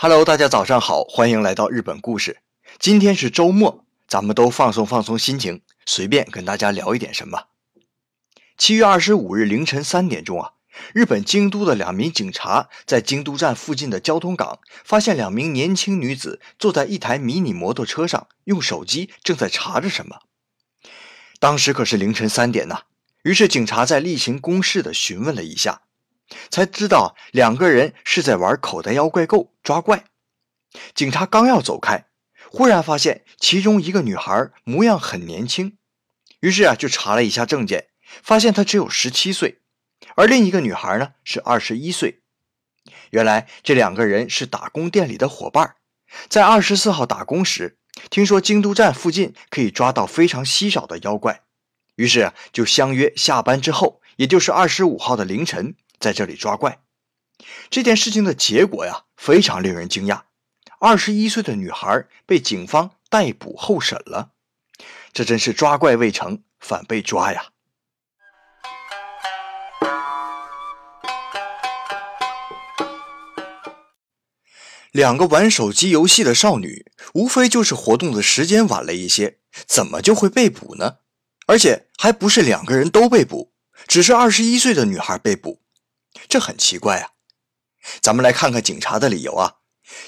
Hello，大家早上好，欢迎来到日本故事。今天是周末，咱们都放松放松心情，随便跟大家聊一点什么。七月二十五日凌晨三点钟啊，日本京都的两名警察在京都站附近的交通岗发现两名年轻女子坐在一台迷你摩托车上，用手机正在查着什么。当时可是凌晨三点呐，于是警察在例行公事的询问了一下。才知道两个人是在玩口袋妖怪够抓怪。警察刚要走开，忽然发现其中一个女孩模样很年轻，于是啊就查了一下证件，发现她只有十七岁，而另一个女孩呢是二十一岁。原来这两个人是打工店里的伙伴，在二十四号打工时，听说京都站附近可以抓到非常稀少的妖怪，于是就相约下班之后，也就是二十五号的凌晨。在这里抓怪，这件事情的结果呀，非常令人惊讶。二十一岁的女孩被警方逮捕候审了，这真是抓怪未成，反被抓呀！两个玩手机游戏的少女，无非就是活动的时间晚了一些，怎么就会被捕呢？而且还不是两个人都被捕，只是二十一岁的女孩被捕。这很奇怪啊！咱们来看看警察的理由啊。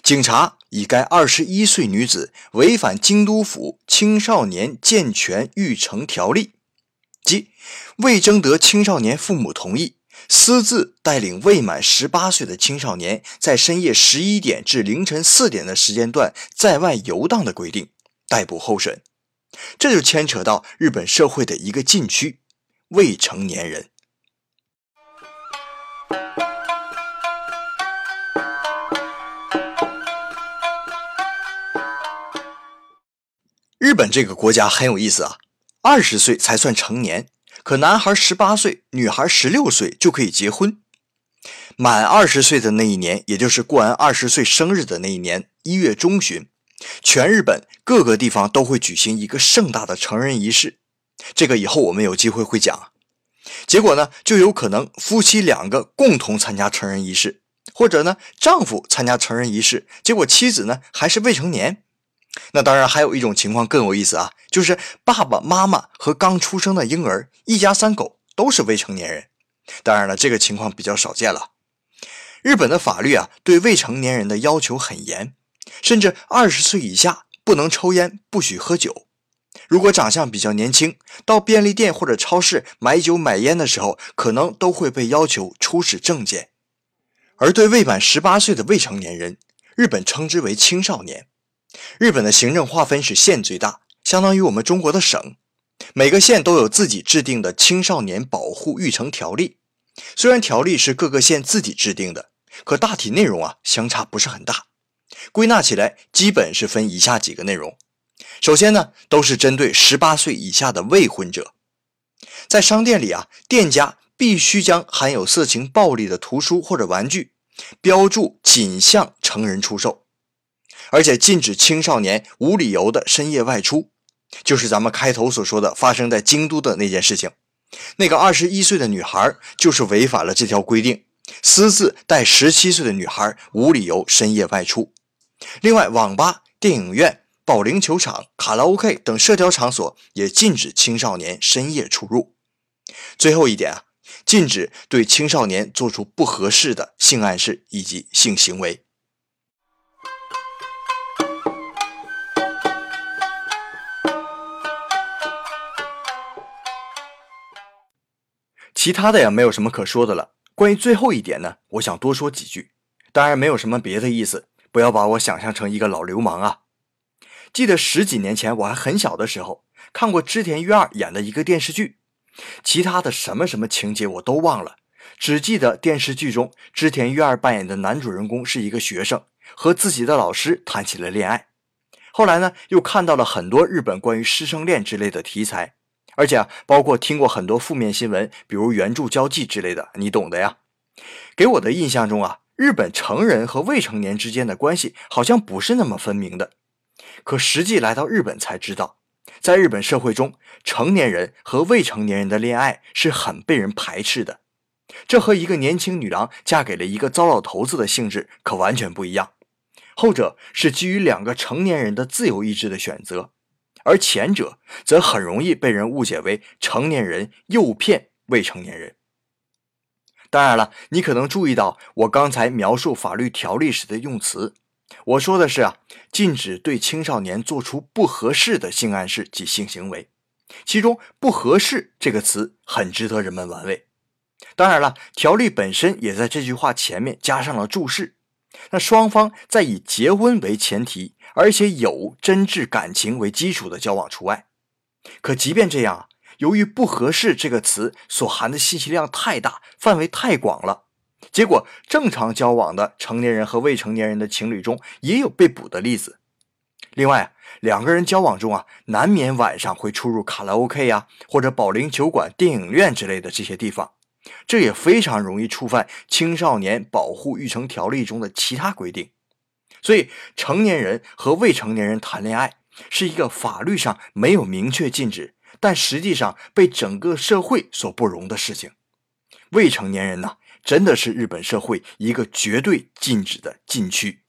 警察以该二十一岁女子违反京都府青少年健全育成条例，即未征得青少年父母同意，私自带领未满十八岁的青少年在深夜十一点至凌晨四点的时间段在外游荡的规定，逮捕候审。这就牵扯到日本社会的一个禁区——未成年人。日本这个国家很有意思啊，二十岁才算成年，可男孩十八岁，女孩十六岁就可以结婚。满二十岁的那一年，也就是过完二十岁生日的那一年，一月中旬，全日本各个地方都会举行一个盛大的成人仪式。这个以后我们有机会会讲。结果呢，就有可能夫妻两个共同参加成人仪式，或者呢，丈夫参加成人仪式，结果妻子呢还是未成年。那当然，还有一种情况更有意思啊，就是爸爸妈妈和刚出生的婴儿，一家三口都是未成年人。当然了，这个情况比较少见了。日本的法律啊，对未成年人的要求很严，甚至二十岁以下不能抽烟，不许喝酒。如果长相比较年轻，到便利店或者超市买酒买烟的时候，可能都会被要求出示证件。而对未满十八岁的未成年人，日本称之为青少年。日本的行政划分是县最大，相当于我们中国的省。每个县都有自己制定的青少年保护育成条例。虽然条例是各个县自己制定的，可大体内容啊相差不是很大。归纳起来，基本是分以下几个内容。首先呢，都是针对十八岁以下的未婚者。在商店里啊，店家必须将含有色情暴力的图书或者玩具标注仅向成人出售。而且禁止青少年无理由的深夜外出，就是咱们开头所说的发生在京都的那件事情。那个二十一岁的女孩就是违反了这条规定，私自带十七岁的女孩无理由深夜外出。另外，网吧、电影院、保龄球场、卡拉 OK 等社交场所也禁止青少年深夜出入。最后一点啊，禁止对青少年做出不合适的性暗示以及性行为。其他的也没有什么可说的了。关于最后一点呢，我想多说几句。当然没有什么别的意思，不要把我想象成一个老流氓啊。记得十几年前我还很小的时候，看过织田裕二演的一个电视剧，其他的什么什么情节我都忘了，只记得电视剧中织田裕二扮演的男主人公是一个学生，和自己的老师谈起了恋爱。后来呢，又看到了很多日本关于师生恋之类的题材。而且啊，包括听过很多负面新闻，比如援助交际之类的，你懂的呀。给我的印象中啊，日本成人和未成年之间的关系好像不是那么分明的。可实际来到日本才知道，在日本社会中，成年人和未成年人的恋爱是很被人排斥的。这和一个年轻女郎嫁给了一个糟老头子的性质可完全不一样。后者是基于两个成年人的自由意志的选择，而前者则很容易被人误解为成年人诱骗未成年人。当然了，你可能注意到我刚才描述法律条例时的用词，我说的是啊，禁止对青少年做出不合适的性暗示及性行为。其中“不合适”这个词很值得人们玩味。当然了，条例本身也在这句话前面加上了注释。那双方在以结婚为前提，而且有真挚感情为基础的交往除外。可即便这样，由于“不合适”这个词所含的信息量太大，范围太广了，结果正常交往的成年人和未成年人的情侣中也有被捕的例子。另外，两个人交往中啊，难免晚上会出入卡拉 OK 呀，或者保龄球馆、电影院之类的这些地方。这也非常容易触犯青少年保护育成条例中的其他规定，所以成年人和未成年人谈恋爱是一个法律上没有明确禁止，但实际上被整个社会所不容的事情。未成年人呢，真的是日本社会一个绝对禁止的禁区。